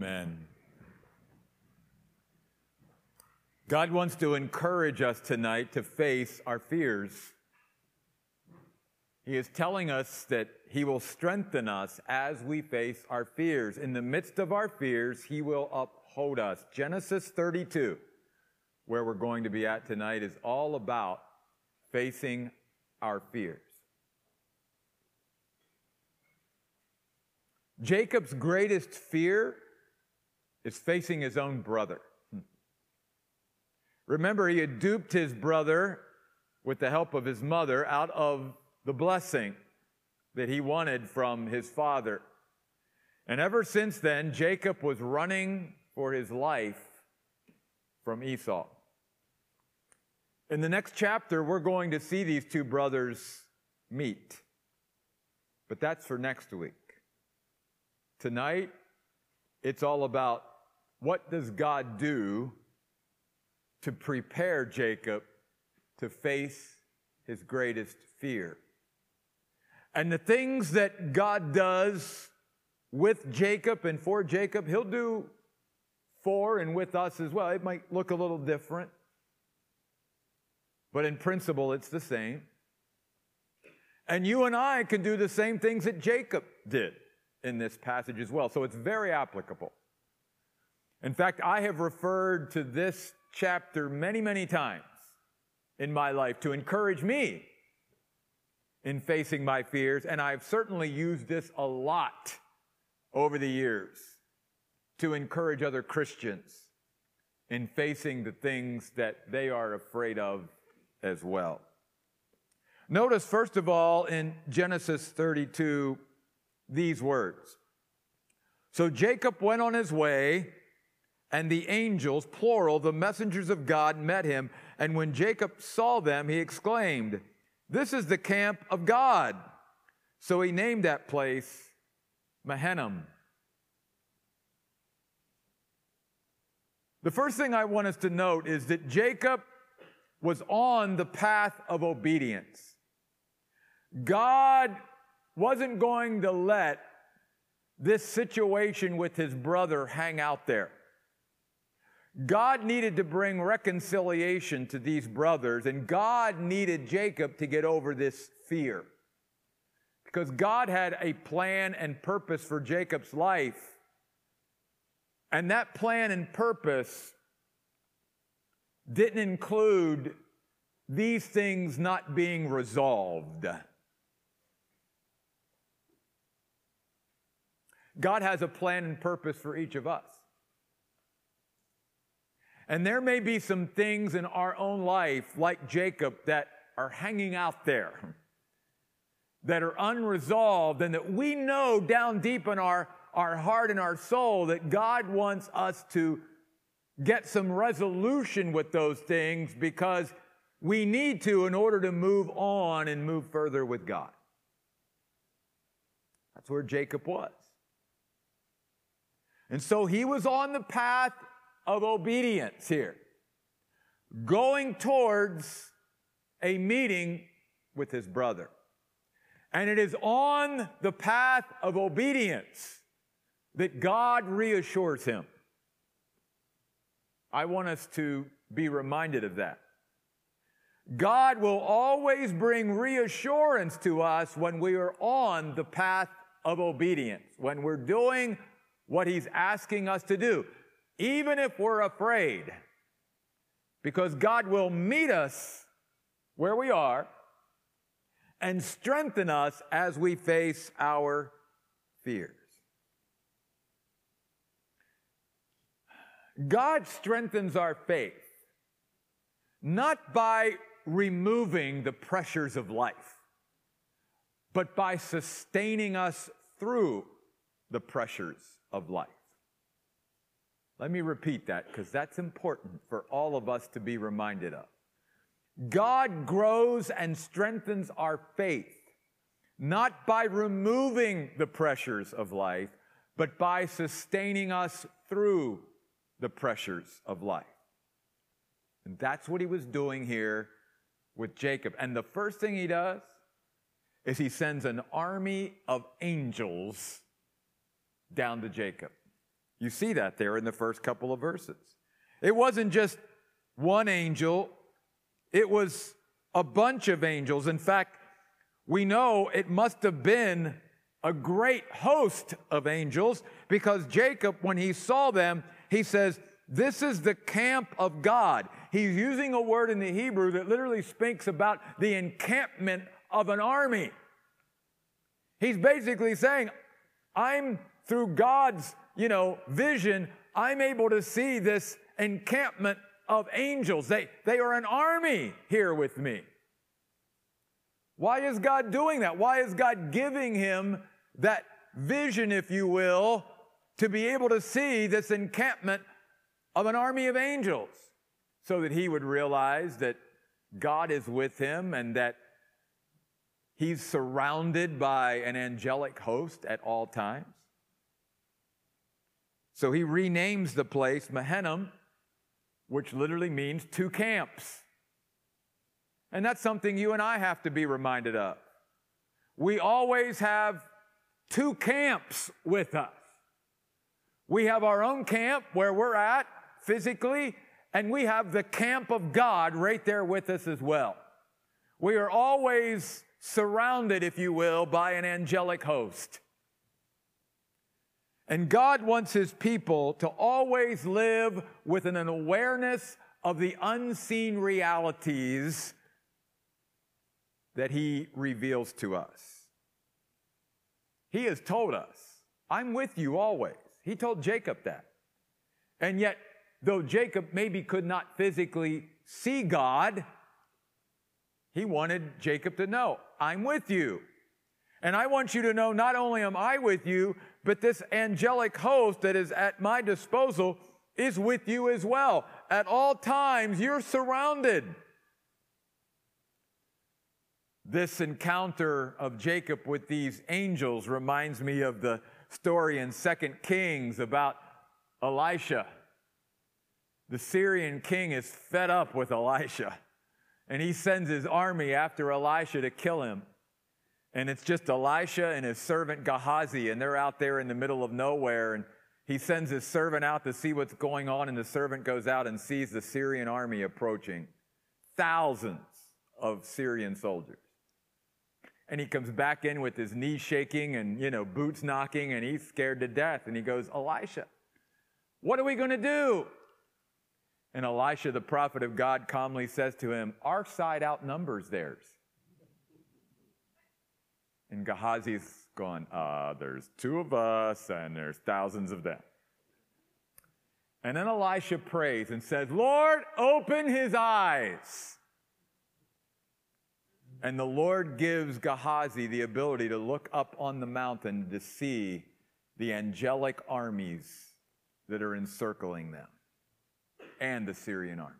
Amen. God wants to encourage us tonight to face our fears. He is telling us that He will strengthen us as we face our fears. In the midst of our fears, He will uphold us. Genesis 32, where we're going to be at tonight, is all about facing our fears. Jacob's greatest fear is facing his own brother. Hmm. Remember, he had duped his brother with the help of his mother out of the blessing that he wanted from his father. And ever since then, Jacob was running for his life from Esau. In the next chapter, we're going to see these two brothers meet. But that's for next week. Tonight, it's all about what does God do to prepare Jacob to face his greatest fear. And the things that God does with Jacob and for Jacob, he'll do for and with us as well. It might look a little different, but in principle, it's the same. And you and I can do the same things that Jacob did in this passage as well. So it's very applicable. In fact, I have referred to this chapter many, many times in my life to encourage me in facing my fears, and I've certainly used this a lot over the years to encourage other Christians in facing the things that they are afraid of as well. Notice, first of all, in Genesis 32, these words. So Jacob went on his way and the angels, plural, the messengers of God, met him. And when Jacob saw them, he exclaimed, This is the camp of God. So he named that place Mahanaim. The first thing I want us to note is that Jacob was on the path of obedience. God wasn't going to let this situation with his brother hang out there. God needed to bring reconciliation to these brothers, and God needed Jacob to get over this fear. Because God had a plan and purpose for Jacob's life, and that plan and purpose didn't include these things not being resolved. God has a plan and purpose for each of us. And there may be some things in our own life, like Jacob, that are hanging out there, that are unresolved, and that we know down deep in our, our heart and our soul that God wants us to get some resolution with those things because we need to in order to move on and move further with God. That's where Jacob was. And so he was on the path of obedience here, going towards a meeting with his brother. And it is on the path of obedience that God reassures him. I want us to be reminded of that. God will always bring reassurance to us when we are on the path of obedience, when we're doing what He's asking us to do even if we're afraid, because God will meet us where we are and strengthen us as we face our fears. God strengthens our faith not by removing the pressures of life, but by sustaining us through the pressures of life. Let me repeat that because that's important for all of us to be reminded of. God grows and strengthens our faith, not by removing the pressures of life, but by sustaining us through the pressures of life. And that's what he was doing here with Jacob. And the first thing he does is he sends an army of angels down to Jacob. You see that there in the first couple of verses. It wasn't just one angel, it was a bunch of angels. In fact, we know it must have been a great host of angels because Jacob, when he saw them, he says, This is the camp of God. He's using a word in the Hebrew that literally speaks about the encampment of an army. He's basically saying, I'm through God's, you know, vision, I'm able to see this encampment of angels. They, they are an army here with me. Why is God doing that? Why is God giving him that vision, if you will, to be able to see this encampment of an army of angels so that he would realize that God is with him and that he's surrounded by an angelic host at all times. So he renames the place Mahanaim, which literally means two camps. And that's something you and I have to be reminded of. We always have two camps with us. We have our own camp where we're at physically, and we have the camp of God right there with us as well. We are always surrounded, if you will, by an angelic host. And God wants His people to always live with an awareness of the unseen realities that He reveals to us. He has told us, I'm with you always. He told Jacob that. And yet, though Jacob maybe could not physically see God, he wanted Jacob to know, I'm with you. And I want you to know not only am I with you, but this angelic host that is at my disposal is with you as well. At all times, you're surrounded. This encounter of Jacob with these angels reminds me of the story in Second Kings about Elisha. The Syrian king is fed up with Elisha, and he sends his army after Elisha to kill him. And it's just Elisha and his servant Gehazi, and they're out there in the middle of nowhere. And he sends his servant out to see what's going on, and the servant goes out and sees the Syrian army approaching. Thousands of Syrian soldiers and he comes back in with his knees shaking and, you know, boots knocking, and he's scared to death. And he goes, Elisha, what are we going to do? And Elisha, the prophet of God, calmly says to him, Our side outnumbers theirs. And Gehazi's gone, uh, There's two of us, and there's thousands of them. And then Elisha prays and says, Lord, open his eyes and the Lord gives Gehazi the ability to look up on the mountain to see the angelic armies that are encircling them and the Syrian army.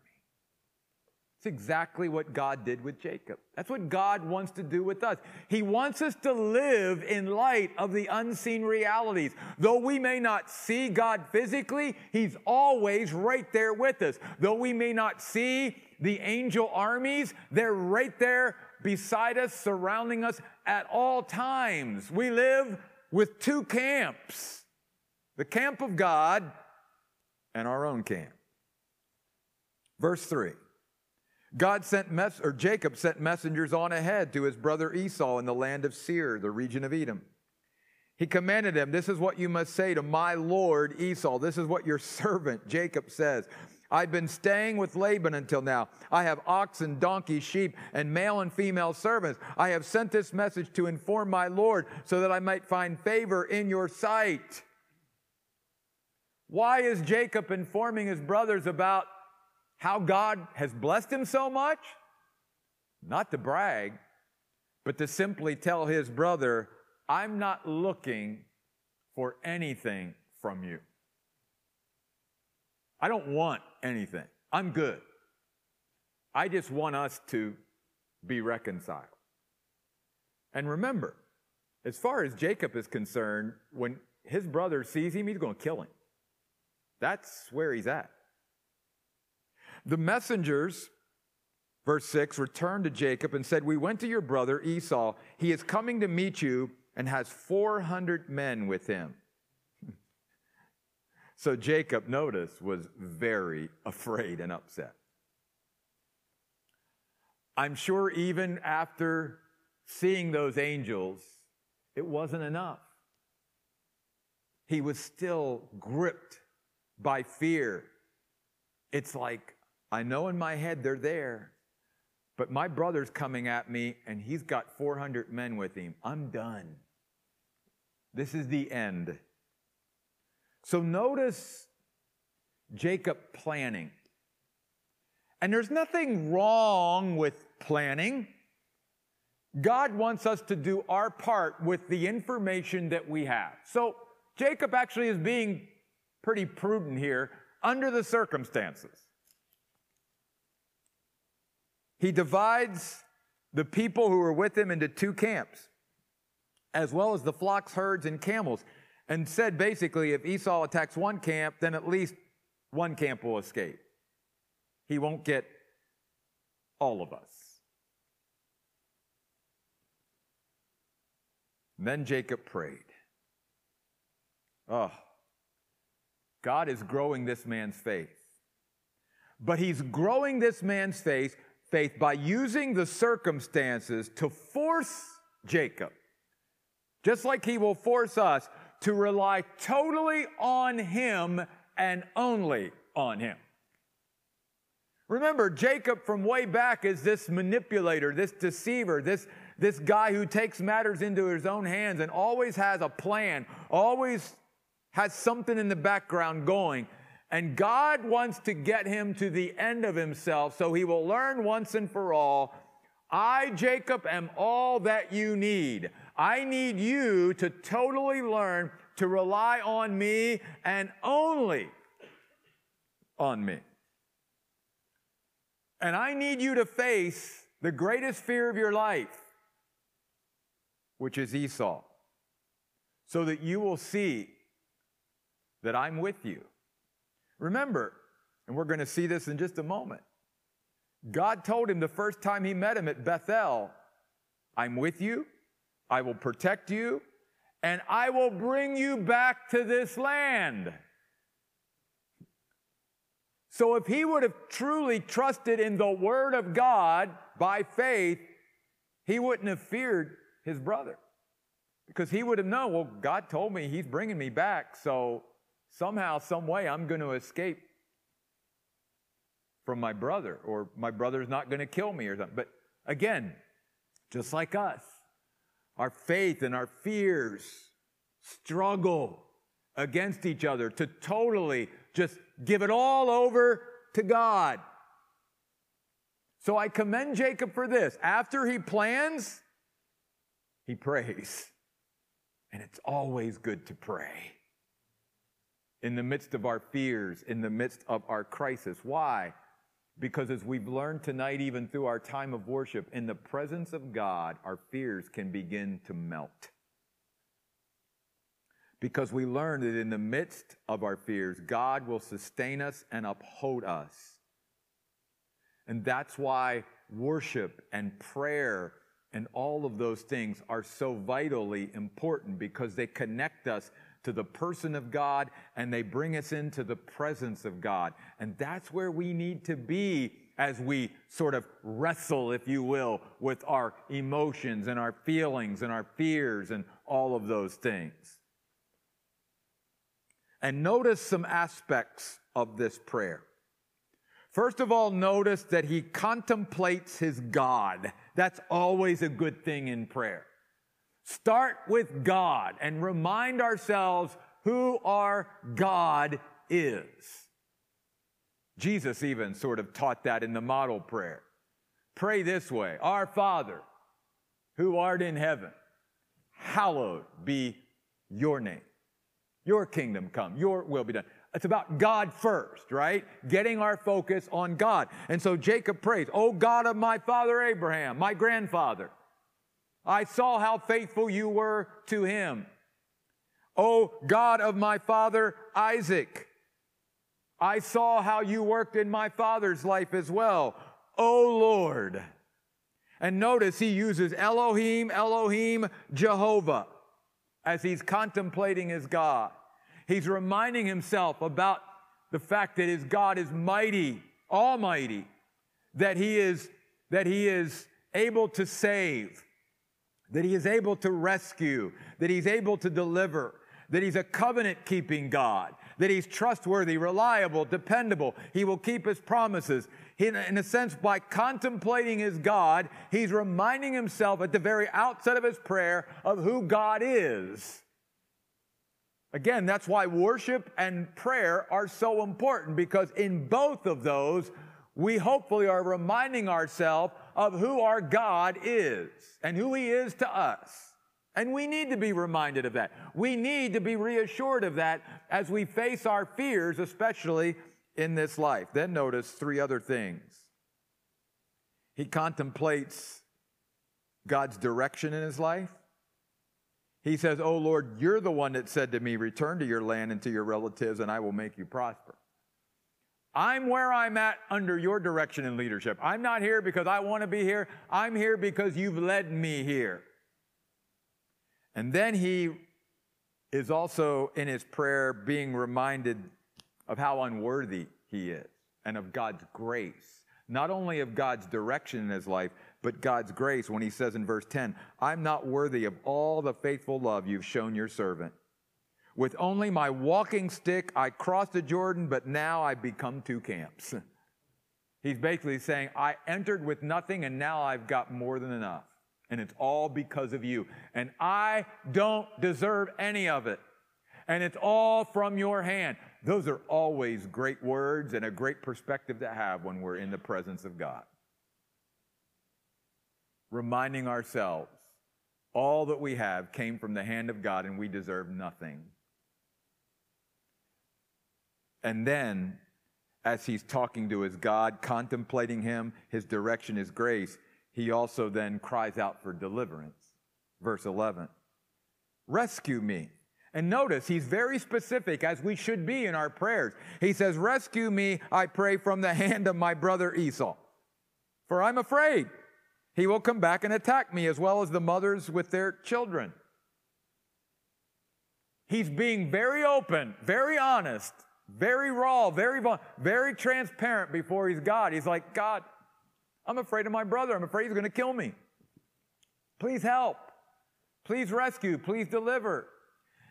It's exactly what God did with Jacob. That's what God wants to do with us. He wants us to live in light of the unseen realities. Though we may not see God physically, He's always right there with us. Though we may not see the angel armies, they're right there beside us, surrounding us at all times. We live with two camps the camp of God and our own camp. Verse 3. God sent mess or Jacob sent messengers on ahead to his brother Esau in the land of Seir, the region of Edom. He commanded him, This is what you must say to my Lord Esau. This is what your servant Jacob says. I've been staying with Laban until now. I have oxen, donkeys, sheep, and male and female servants. I have sent this message to inform my Lord so that I might find favor in your sight. Why is Jacob informing his brothers about how God has blessed him so much? Not to brag, but to simply tell his brother, I'm not looking for anything from you. I don't want anything. I'm good. I just want us to be reconciled. And remember, as far as Jacob is concerned, when his brother sees him, he's going to kill him. That's where he's at. The messengers, verse 6, returned to Jacob and said, We went to your brother Esau. He is coming to meet you and has 400 men with him. So Jacob, notice, was very afraid and upset. I'm sure even after seeing those angels, it wasn't enough. He was still gripped by fear. It's like, I know in my head they're there, but my brother's coming at me and he's got 400 men with him. I'm done. This is the end. So notice Jacob planning. And there's nothing wrong with planning. God wants us to do our part with the information that we have. So Jacob actually is being pretty prudent here under the circumstances. He divides the people who were with him into two camps, as well as the flocks, herds, and camels, and said basically if Esau attacks one camp, then at least one camp will escape. He won't get all of us. And then Jacob prayed. Oh, God is growing this man's faith. But he's growing this man's faith, faith by using the circumstances to force Jacob, just like he will force us to rely totally on him and only on him. Remember, Jacob from way back is this manipulator, this deceiver, this, this guy who takes matters into his own hands and always has a plan, always has something in the background going. And God wants to get him to the end of himself so he will learn once and for all I, Jacob, am all that you need. I need you to totally learn to rely on me and only on me. And I need you to face the greatest fear of your life, which is Esau, so that you will see that I'm with you. Remember, and we're going to see this in just a moment. God told him the first time he met him at Bethel, I'm with you, I will protect you, and I will bring you back to this land. So if he would have truly trusted in the word of God by faith, he wouldn't have feared his brother. Because he would have known, well, God told me he's bringing me back, so somehow, some way, I'm going to escape from my brother, or my brother's not going to kill me or something. But again, just like us, our faith and our fears struggle against each other to totally just give it all over to God. So I commend Jacob for this. After he plans, he prays. And it's always good to pray in the midst of our fears, in the midst of our crisis. Why? Because as we've learned tonight, even through our time of worship, in the presence of God, our fears can begin to melt. Because we learn that in the midst of our fears, God will sustain us and uphold us. And that's why worship and prayer and all of those things are so vitally important because they connect us to the person of God and they bring us into the presence of God. And that's where we need to be as we sort of wrestle, if you will, with our emotions and our feelings and our fears and all of those things. And notice some aspects of this prayer. First of all, notice that he contemplates his God. That's always a good thing in prayer. Start with God and remind ourselves who our God is. Jesus even sort of taught that in the model prayer. Pray this way Our Father, who art in heaven, hallowed be your name. Your kingdom come, your will be done. It's about God first, right? Getting our focus on God. And so Jacob prays, Oh God of my father Abraham, my grandfather, I saw how faithful you were to him. O God of my father Isaac, I saw how you worked in my father's life as well. O Lord. And notice he uses Elohim, Elohim, Jehovah as he's contemplating his God. He's reminding himself about the fact that his God is mighty, almighty, that he is, that he is able to save, that he is able to rescue, that he's able to deliver, that he's a covenant keeping God, that he's trustworthy, reliable, dependable. He will keep his promises. He, in a sense, by contemplating his God, he's reminding himself at the very outset of his prayer of who God is. Again, that's why worship and prayer are so important because in both of those, we hopefully are reminding ourselves of who our God is and who He is to us. And we need to be reminded of that. We need to be reassured of that as we face our fears, especially in this life. Then notice three other things. He contemplates God's direction in his life. He says, Oh Lord, you're the one that said to me, Return to your land and to your relatives, and I will make you prosper. I'm where I'm at under your direction and leadership. I'm not here because I want to be here. I'm here because you've led me here. And then he is also in his prayer being reminded of how unworthy he is and of God's grace. Not only of God's direction in his life, but God's grace when he says in verse 10, I'm not worthy of all the faithful love you've shown your servant. With only my walking stick, I crossed the Jordan, but now I've become two camps. He's basically saying, I entered with nothing and now I've got more than enough. And it's all because of you. And I don't deserve any of it. And it's all from your hand. Those are always great words and a great perspective to have when we're in the presence of God. Reminding ourselves all that we have came from the hand of God and we deserve nothing. And then, as he's talking to his God, contemplating him, his direction, his grace, he also then cries out for deliverance. Verse 11 Rescue me. And notice he's very specific, as we should be in our prayers. He says, Rescue me, I pray, from the hand of my brother Esau. For I'm afraid he will come back and attack me, as well as the mothers with their children. He's being very open, very honest very raw, very, very transparent before he's God. He's like, God, I'm afraid of my brother. I'm afraid he's going to kill me. Please help. Please rescue. Please deliver.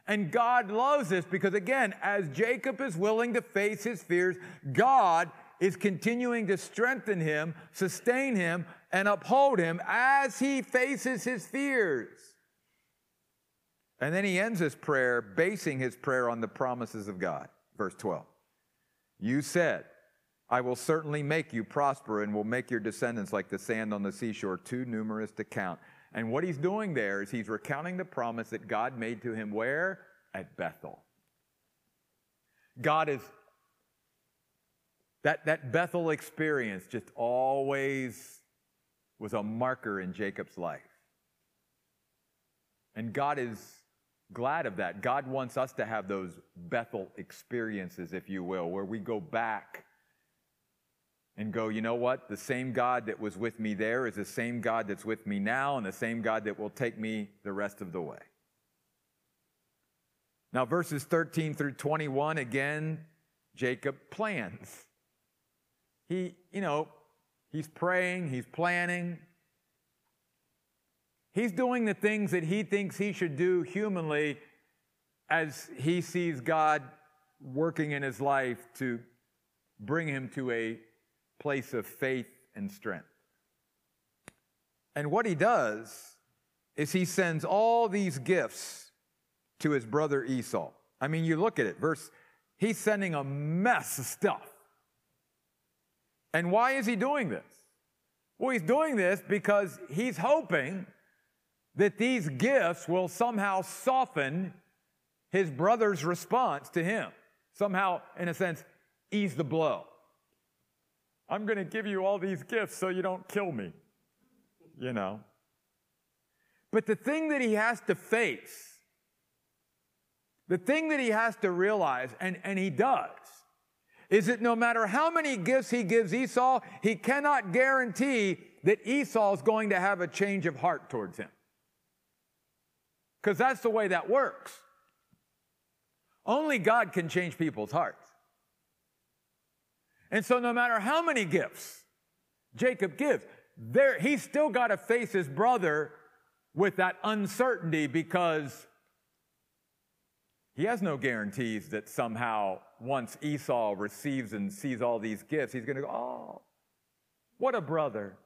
And God loves this because, again, as Jacob is willing to face his fears, God is continuing to strengthen him, sustain him, and uphold him as he faces his fears. And then he ends his prayer, basing his prayer on the promises of God. Verse 12. You said, I will certainly make you prosper and will make your descendants like the sand on the seashore, too numerous to count. And what he's doing there is he's recounting the promise that God made to him where? At Bethel. God is, that, that Bethel experience just always was a marker in Jacob's life. And God is glad of that. God wants us to have those Bethel experiences, if you will, where we go back and go, you know what? The same God that was with me there is the same God that's with me now, and the same God that will take me the rest of the way. Now, verses 13 through 21, again, Jacob plans. He, you know, he's praying, he's planning, He's doing the things that he thinks he should do humanly as he sees God working in his life to bring him to a place of faith and strength. And what he does is he sends all these gifts to his brother Esau. I mean, you look at it, verse, he's sending a mess of stuff. And why is he doing this? Well, he's doing this because he's hoping that these gifts will somehow soften his brother's response to him. Somehow, in a sense, ease the blow. I'm going to give you all these gifts so you don't kill me, you know. But the thing that he has to face, the thing that he has to realize, and, and he does, is that no matter how many gifts he gives Esau, he cannot guarantee that Esau is going to have a change of heart towards him because that's the way that works. Only God can change people's hearts. And so, no matter how many gifts Jacob gives, there, he's still got to face his brother with that uncertainty because he has no guarantees that somehow once Esau receives and sees all these gifts, he's going to go, Oh, what a brother.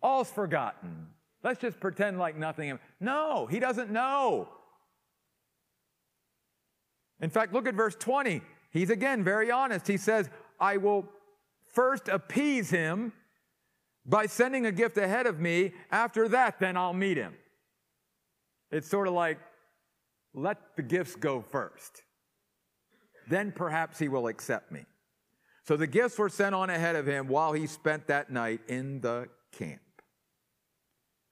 All's forgotten. Let's just pretend like nothing. No, he doesn't know. In fact, look at verse 20. He's again very honest. He says, I will first appease him by sending a gift ahead of me. After that, then I'll meet him. It's sort of like, let the gifts go first. Then perhaps he will accept me. So the gifts were sent on ahead of him while he spent that night in the camp.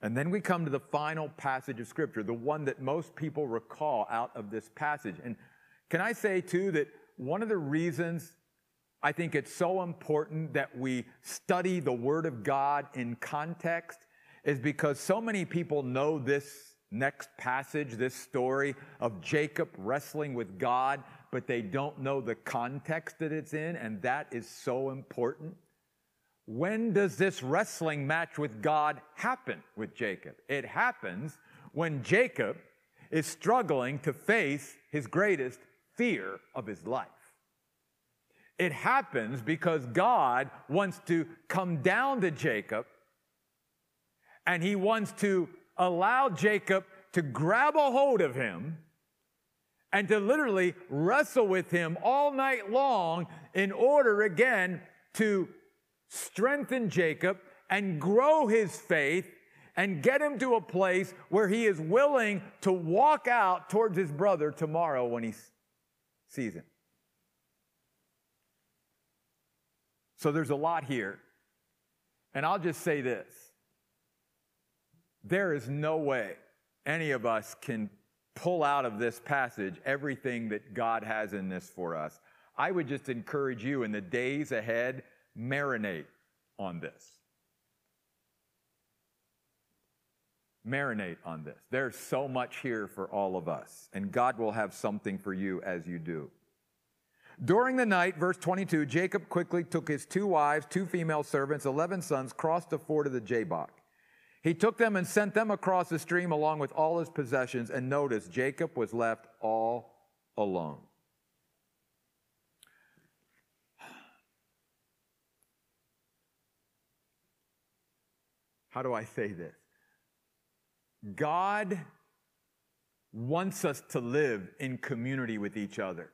And then we come to the final passage of Scripture, the one that most people recall out of this passage. And can I say, too, that one of the reasons I think it's so important that we study the Word of God in context is because so many people know this next passage, this story of Jacob wrestling with God, but they don't know the context that it's in, and that is so important. When does this wrestling match with God happen with Jacob? It happens when Jacob is struggling to face his greatest fear of his life. It happens because God wants to come down to Jacob and he wants to allow Jacob to grab a hold of him and to literally wrestle with him all night long in order again to strengthen Jacob and grow his faith and get him to a place where he is willing to walk out towards his brother tomorrow when he sees him. So there's a lot here. And I'll just say this there is no way any of us can pull out of this passage everything that God has in this for us. I would just encourage you in the days ahead, marinate on this. Marinate on this. There's so much here for all of us, and God will have something for you as you do. During the night, verse 22, Jacob quickly took his two wives, two female servants, 11 sons, crossed the ford of the Jabbok. He took them and sent them across the stream along with all his possessions. And notice, Jacob was left all alone. How do I say this? God wants us to live in community with each other.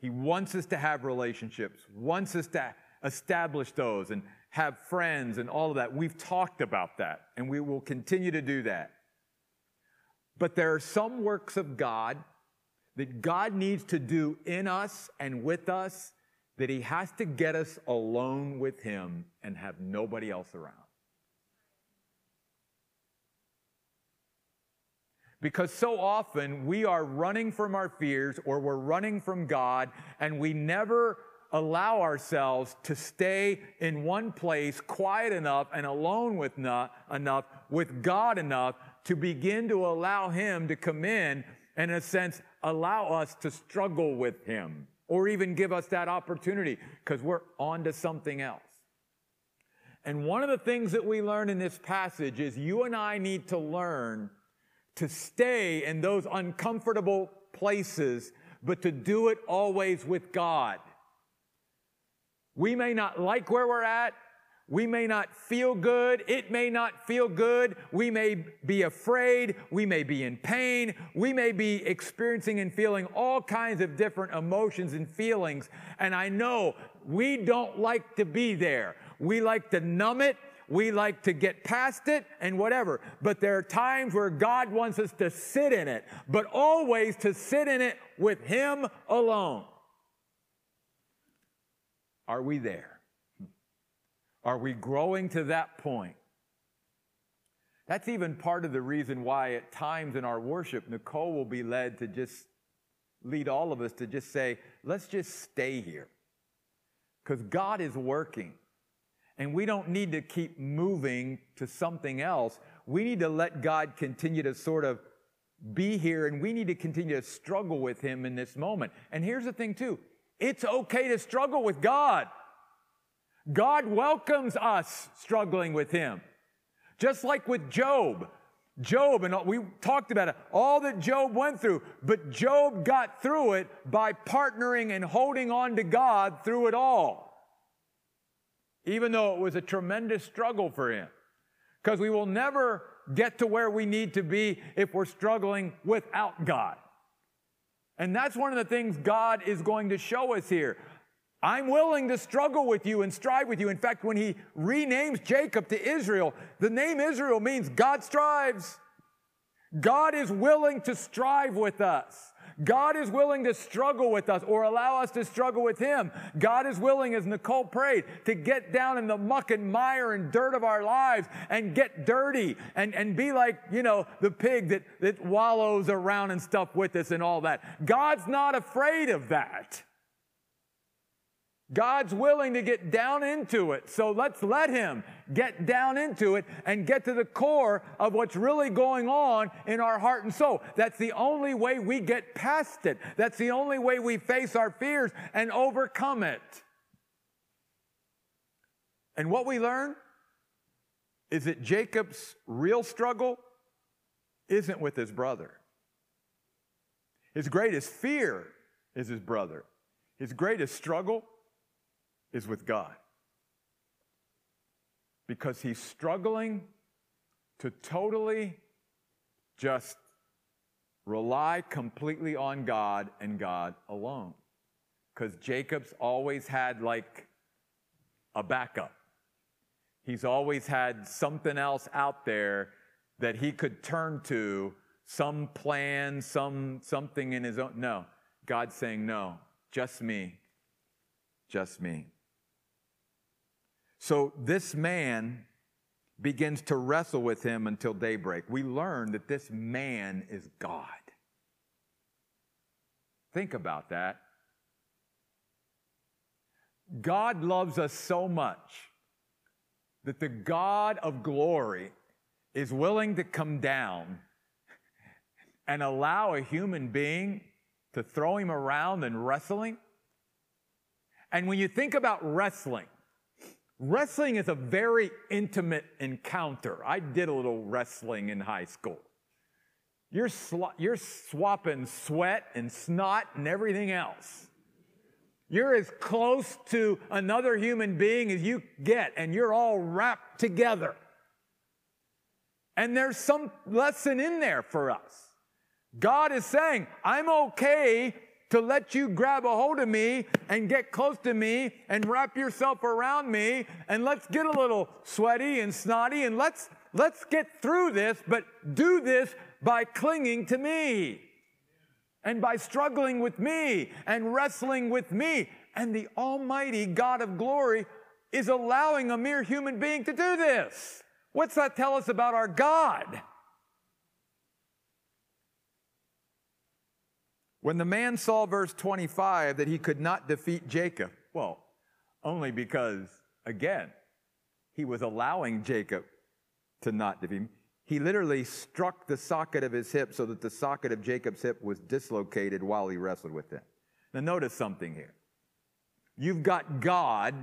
He wants us to have relationships, wants us to establish those and have friends and all of that. We've talked about that, and we will continue to do that. But there are some works of God that God needs to do in us and with us that He has to get us alone with Him and have nobody else around. Because so often we are running from our fears or we're running from God and we never allow ourselves to stay in one place quiet enough and alone with enough with God enough to begin to allow him to come in and in a sense allow us to struggle with him or even give us that opportunity because we're on to something else. And one of the things that we learn in this passage is you and I need to learn to stay in those uncomfortable places, but to do it always with God. We may not like where we're at. We may not feel good. It may not feel good. We may be afraid. We may be in pain. We may be experiencing and feeling all kinds of different emotions and feelings. And I know we don't like to be there. We like to numb it. We like to get past it and whatever. But there are times where God wants us to sit in it, but always to sit in it with Him alone. Are we there? Are we growing to that point? That's even part of the reason why, at times in our worship, Nicole will be led to just lead all of us to just say, let's just stay here. Because God is working. And we don't need to keep moving to something else. We need to let God continue to sort of be here and we need to continue to struggle with him in this moment. And here's the thing too. It's okay to struggle with God. God welcomes us struggling with him. Just like with Job. Job, and we talked about it, all that Job went through, but Job got through it by partnering and holding on to God through it all. Even though it was a tremendous struggle for him. Because we will never get to where we need to be if we're struggling without God. And that's one of the things God is going to show us here. I'm willing to struggle with you and strive with you. In fact, when he renames Jacob to Israel, the name Israel means God strives. God is willing to strive with us. God is willing to struggle with us or allow us to struggle with Him. God is willing, as Nicole prayed, to get down in the muck and mire and dirt of our lives and get dirty and, and be like, you know, the pig that, that wallows around and stuff with us and all that. God's not afraid of that. God's willing to get down into it. So let's let Him get down into it and get to the core of what's really going on in our heart and soul. That's the only way we get past it. That's the only way we face our fears and overcome it. And what we learn is that Jacob's real struggle isn't with his brother. His greatest fear is his brother. His greatest struggle is with God. Because he's struggling to totally just rely completely on God and God alone. Because Jacob's always had like a backup. He's always had something else out there that he could turn to, some plan, some something in his own. No, God's saying, no, just me. Just me. So this man begins to wrestle with him until daybreak. We learn that this man is God. Think about that. God loves us so much that the God of glory is willing to come down and allow a human being to throw him around and wrestling. And when you think about wrestling, Wrestling is a very intimate encounter. I did a little wrestling in high school. You're, sl- you're swapping sweat and snot and everything else. You're as close to another human being as you get, and you're all wrapped together. And there's some lesson in there for us. God is saying, I'm okay to let you grab a hold of me and get close to me and wrap yourself around me and let's get a little sweaty and snotty and let's let's get through this but do this by clinging to me and by struggling with me and wrestling with me. And the almighty God of glory is allowing a mere human being to do this. What's that tell us about our God When the man saw, verse 25, that he could not defeat Jacob, well, only because, again, he was allowing Jacob to not defeat him. He literally struck the socket of his hip so that the socket of Jacob's hip was dislocated while he wrestled with him. Now, notice something here. You've got God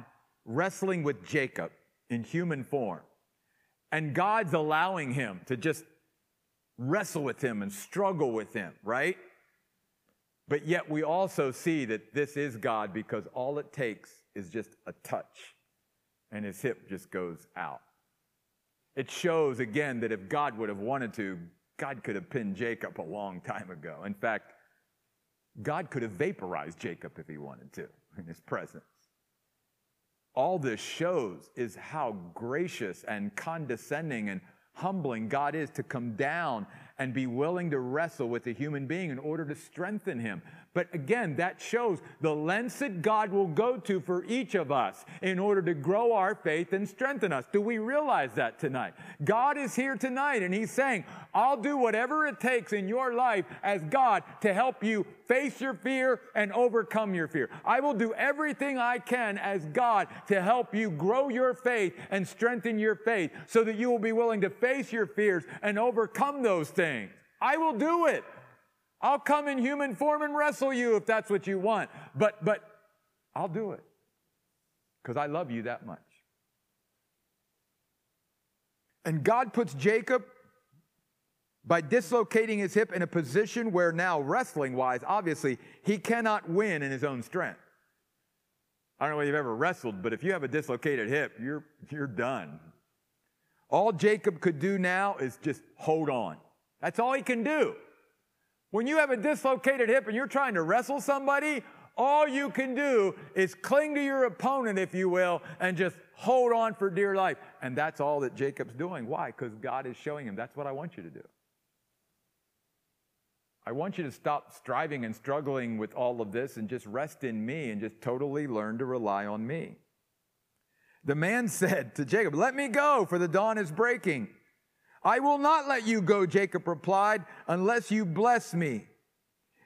wrestling with Jacob in human form, and God's allowing him to just wrestle with him and struggle with him, right? But yet we also see that this is God because all it takes is just a touch and his hip just goes out. It shows again that if God would have wanted to, God could have pinned Jacob a long time ago. In fact, God could have vaporized Jacob if he wanted to in his presence. All this shows is how gracious and condescending and humbling God is to come down and be willing to wrestle with the human being in order to strengthen him. But again, that shows the lengths that God will go to for each of us in order to grow our faith and strengthen us. Do we realize that tonight? God is here tonight and He's saying, I'll do whatever it takes in your life as God to help you face your fear and overcome your fear. I will do everything I can as God to help you grow your faith and strengthen your faith so that you will be willing to face your fears and overcome those things. I will do it. I'll come in human form and wrestle you if that's what you want. But, but I'll do it because I love you that much. And God puts Jacob by dislocating his hip in a position where now, wrestling wise, obviously, he cannot win in his own strength. I don't know whether you've ever wrestled, but if you have a dislocated hip, you're, you're done. All Jacob could do now is just hold on. That's all he can do. When you have a dislocated hip and you're trying to wrestle somebody, all you can do is cling to your opponent, if you will, and just hold on for dear life. And that's all that Jacob's doing. Why? Because God is showing him that's what I want you to do. I want you to stop striving and struggling with all of this and just rest in me and just totally learn to rely on me. The man said to Jacob, Let me go, for the dawn is breaking. I will not let you go, Jacob replied, unless you bless me.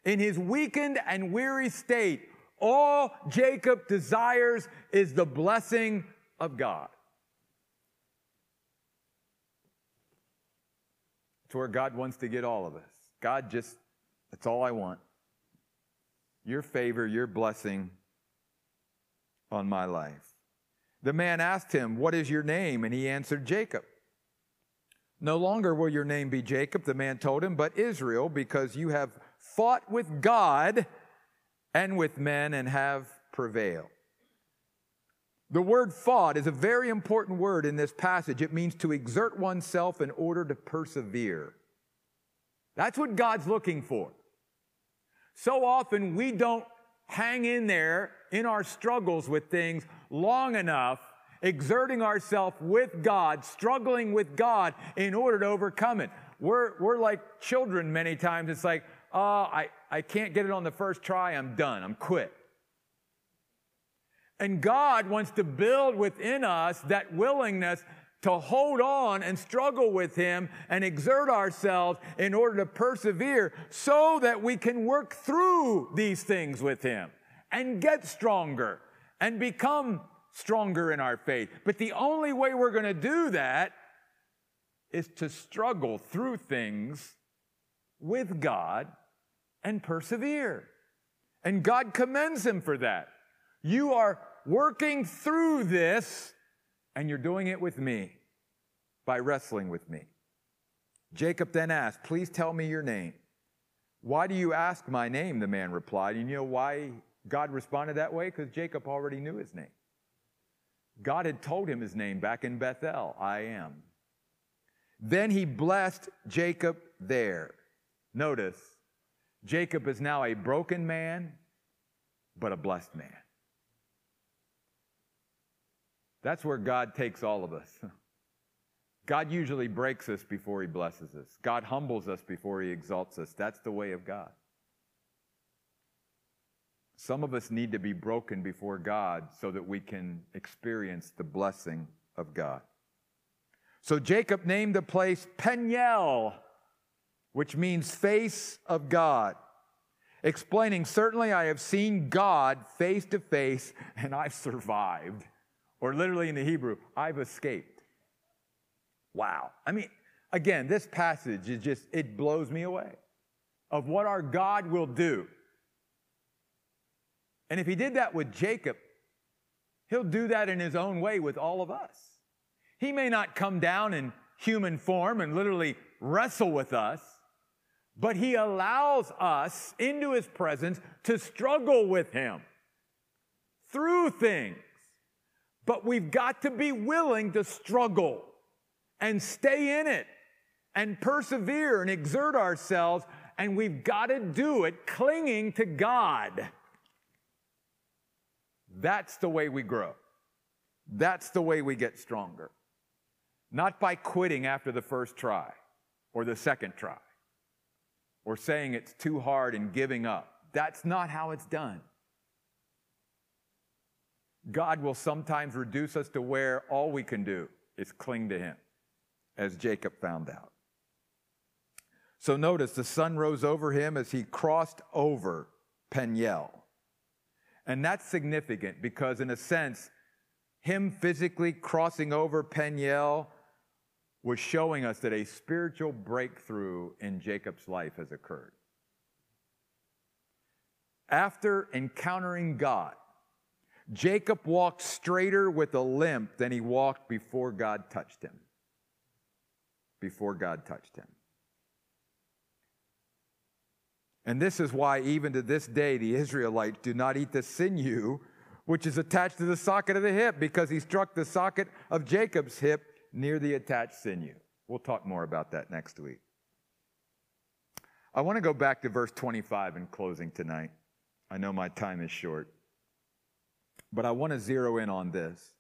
In his weakened and weary state, all Jacob desires is the blessing of God. It's where God wants to get all of us. God just, that's all I want. Your favor, your blessing on my life. The man asked him, What is your name? And he answered, Jacob. No longer will your name be Jacob, the man told him, but Israel, because you have fought with God and with men and have prevailed. The word fought is a very important word in this passage. It means to exert oneself in order to persevere. That's what God's looking for. So often we don't hang in there in our struggles with things long enough exerting ourselves with God, struggling with God in order to overcome it. We're, we're like children many times. It's like, oh, I, I can't get it on the first try. I'm done. I'm quit. And God wants to build within us that willingness to hold on and struggle with Him and exert ourselves in order to persevere so that we can work through these things with Him and get stronger and become stronger in our faith. But the only way we're going to do that is to struggle through things with God and persevere. And God commends him for that. You are working through this, and you're doing it with me by wrestling with me. Jacob then asked, Please tell me your name. Why do you ask my name? The man replied. And you know why God responded that way? Because Jacob already knew his name. God had told him his name back in Bethel I am. Then he blessed Jacob there. Notice, Jacob is now a broken man, but a blessed man. That's where God takes all of us. God usually breaks us before he blesses us. God humbles us before he exalts us. That's the way of God. Some of us need to be broken before God so that we can experience the blessing of God. So Jacob named the place Peniel, which means face of God, explaining, Certainly I have seen God face to face and I've survived. Or literally in the Hebrew, I've escaped. Wow. I mean, again, this passage is just, it blows me away of what our God will do and if he did that with Jacob, he'll do that in his own way with all of us. He may not come down in human form and literally wrestle with us, but he allows us into his presence to struggle with him through things. But we've got to be willing to struggle and stay in it and persevere and exert ourselves. And we've got to do it clinging to God. That's the way we grow. That's the way we get stronger. Not by quitting after the first try or the second try or saying it's too hard and giving up. That's not how it's done. God will sometimes reduce us to where all we can do is cling to Him, as Jacob found out. So notice the sun rose over him as he crossed over Peniel. And that's significant because, in a sense, him physically crossing over Peniel was showing us that a spiritual breakthrough in Jacob's life has occurred. After encountering God, Jacob walked straighter with a limp than he walked before God touched him. Before God touched him. And this is why, even to this day, the Israelites do not eat the sinew which is attached to the socket of the hip, because he struck the socket of Jacob's hip near the attached sinew. We'll talk more about that next week. I want to go back to verse 25 in closing tonight. I know my time is short, but I want to zero in on this.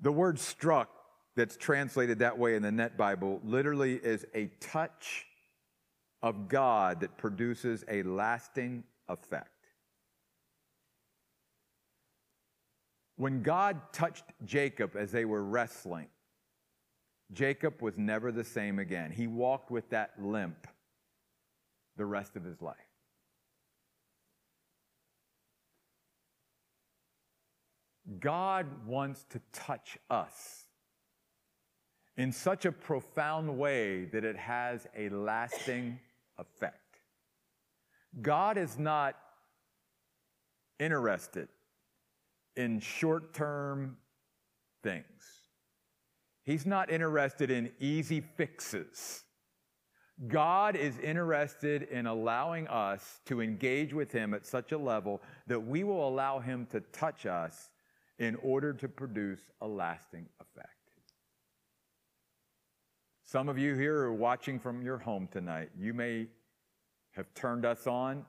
The word struck, that's translated that way in the Net Bible, literally is a touch of God that produces a lasting effect. When God touched Jacob as they were wrestling, Jacob was never the same again. He walked with that limp the rest of his life. God wants to touch us in such a profound way that it has a lasting effect. God is not interested in short term things. He's not interested in easy fixes. God is interested in allowing us to engage with Him at such a level that we will allow Him to touch us in order to produce a lasting effect. Some of you here are watching from your home tonight. You may have turned us on,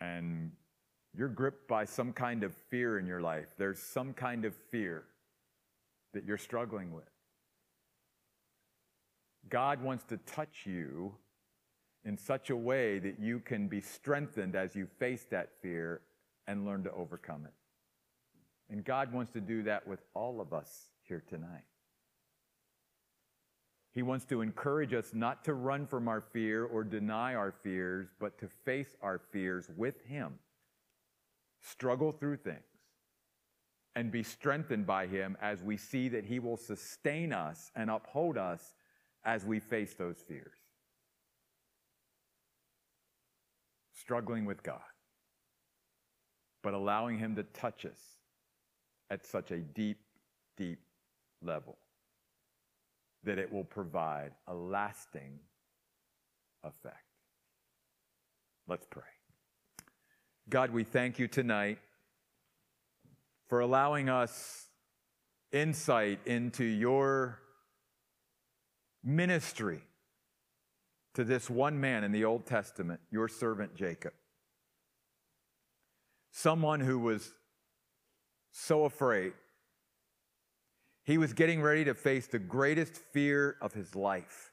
and you're gripped by some kind of fear in your life. There's some kind of fear that you're struggling with. God wants to touch you in such a way that you can be strengthened as you face that fear and learn to overcome it. And God wants to do that with all of us here tonight. He wants to encourage us not to run from our fear or deny our fears, but to face our fears with Him, struggle through things, and be strengthened by Him as we see that He will sustain us and uphold us as we face those fears. Struggling with God, but allowing Him to touch us at such a deep, deep level that it will provide a lasting effect. Let's pray. God, we thank you tonight for allowing us insight into your ministry to this one man in the Old Testament, your servant Jacob. Someone who was so afraid he was getting ready to face the greatest fear of his life.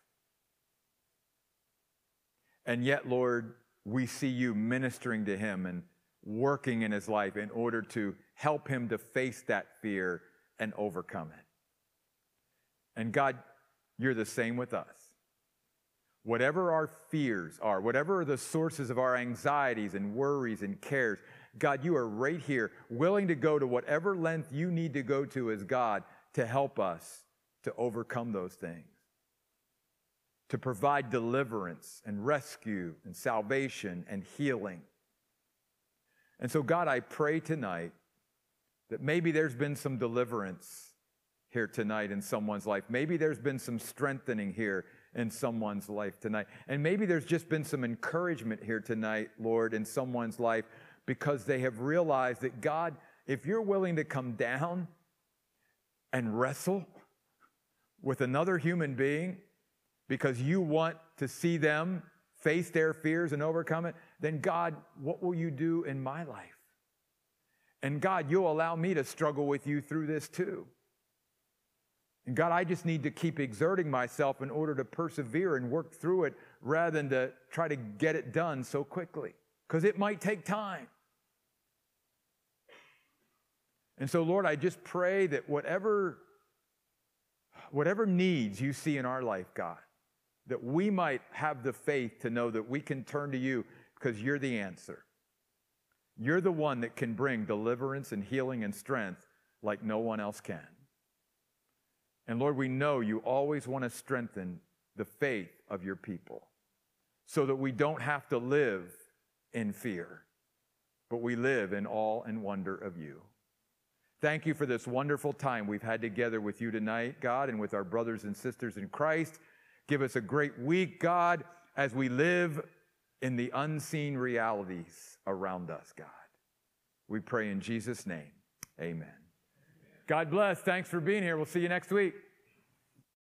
And yet, Lord, we see you ministering to him and working in his life in order to help him to face that fear and overcome it. And God, you're the same with us. Whatever our fears are, whatever are the sources of our anxieties and worries and cares, God, you are right here, willing to go to whatever length you need to go to as God to help us to overcome those things, to provide deliverance and rescue and salvation and healing. And so, God, I pray tonight that maybe there's been some deliverance here tonight in someone's life. Maybe there's been some strengthening here in someone's life tonight. And maybe there's just been some encouragement here tonight, Lord, in someone's life because they have realized that, God, if you're willing to come down and wrestle with another human being because you want to see them face their fears and overcome it, then God, what will you do in my life? And God, you'll allow me to struggle with you through this too. And God, I just need to keep exerting myself in order to persevere and work through it rather than to try to get it done so quickly because it might take time. And so, Lord, I just pray that whatever, whatever needs you see in our life, God, that we might have the faith to know that we can turn to you because you're the answer. You're the one that can bring deliverance and healing and strength like no one else can. And Lord, we know you always want to strengthen the faith of your people so that we don't have to live in fear, but we live in awe and wonder of you. Thank you for this wonderful time we've had together with you tonight, God, and with our brothers and sisters in Christ. Give us a great week, God, as we live in the unseen realities around us, God. We pray in Jesus' name. Amen. God bless. Thanks for being here. We'll see you next week.